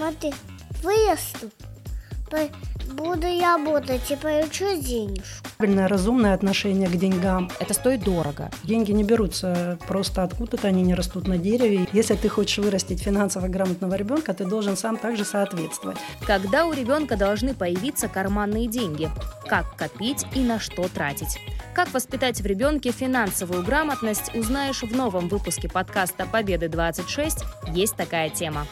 смотри, вырасту, буду работать и получу денежку. Правильное, разумное отношение к деньгам. Это стоит дорого. Деньги не берутся просто откуда-то, они не растут на дереве. Если ты хочешь вырастить финансово грамотного ребенка, ты должен сам также соответствовать. Когда у ребенка должны появиться карманные деньги? Как копить и на что тратить? Как воспитать в ребенке финансовую грамотность, узнаешь в новом выпуске подкаста «Победы 26». Есть такая тема.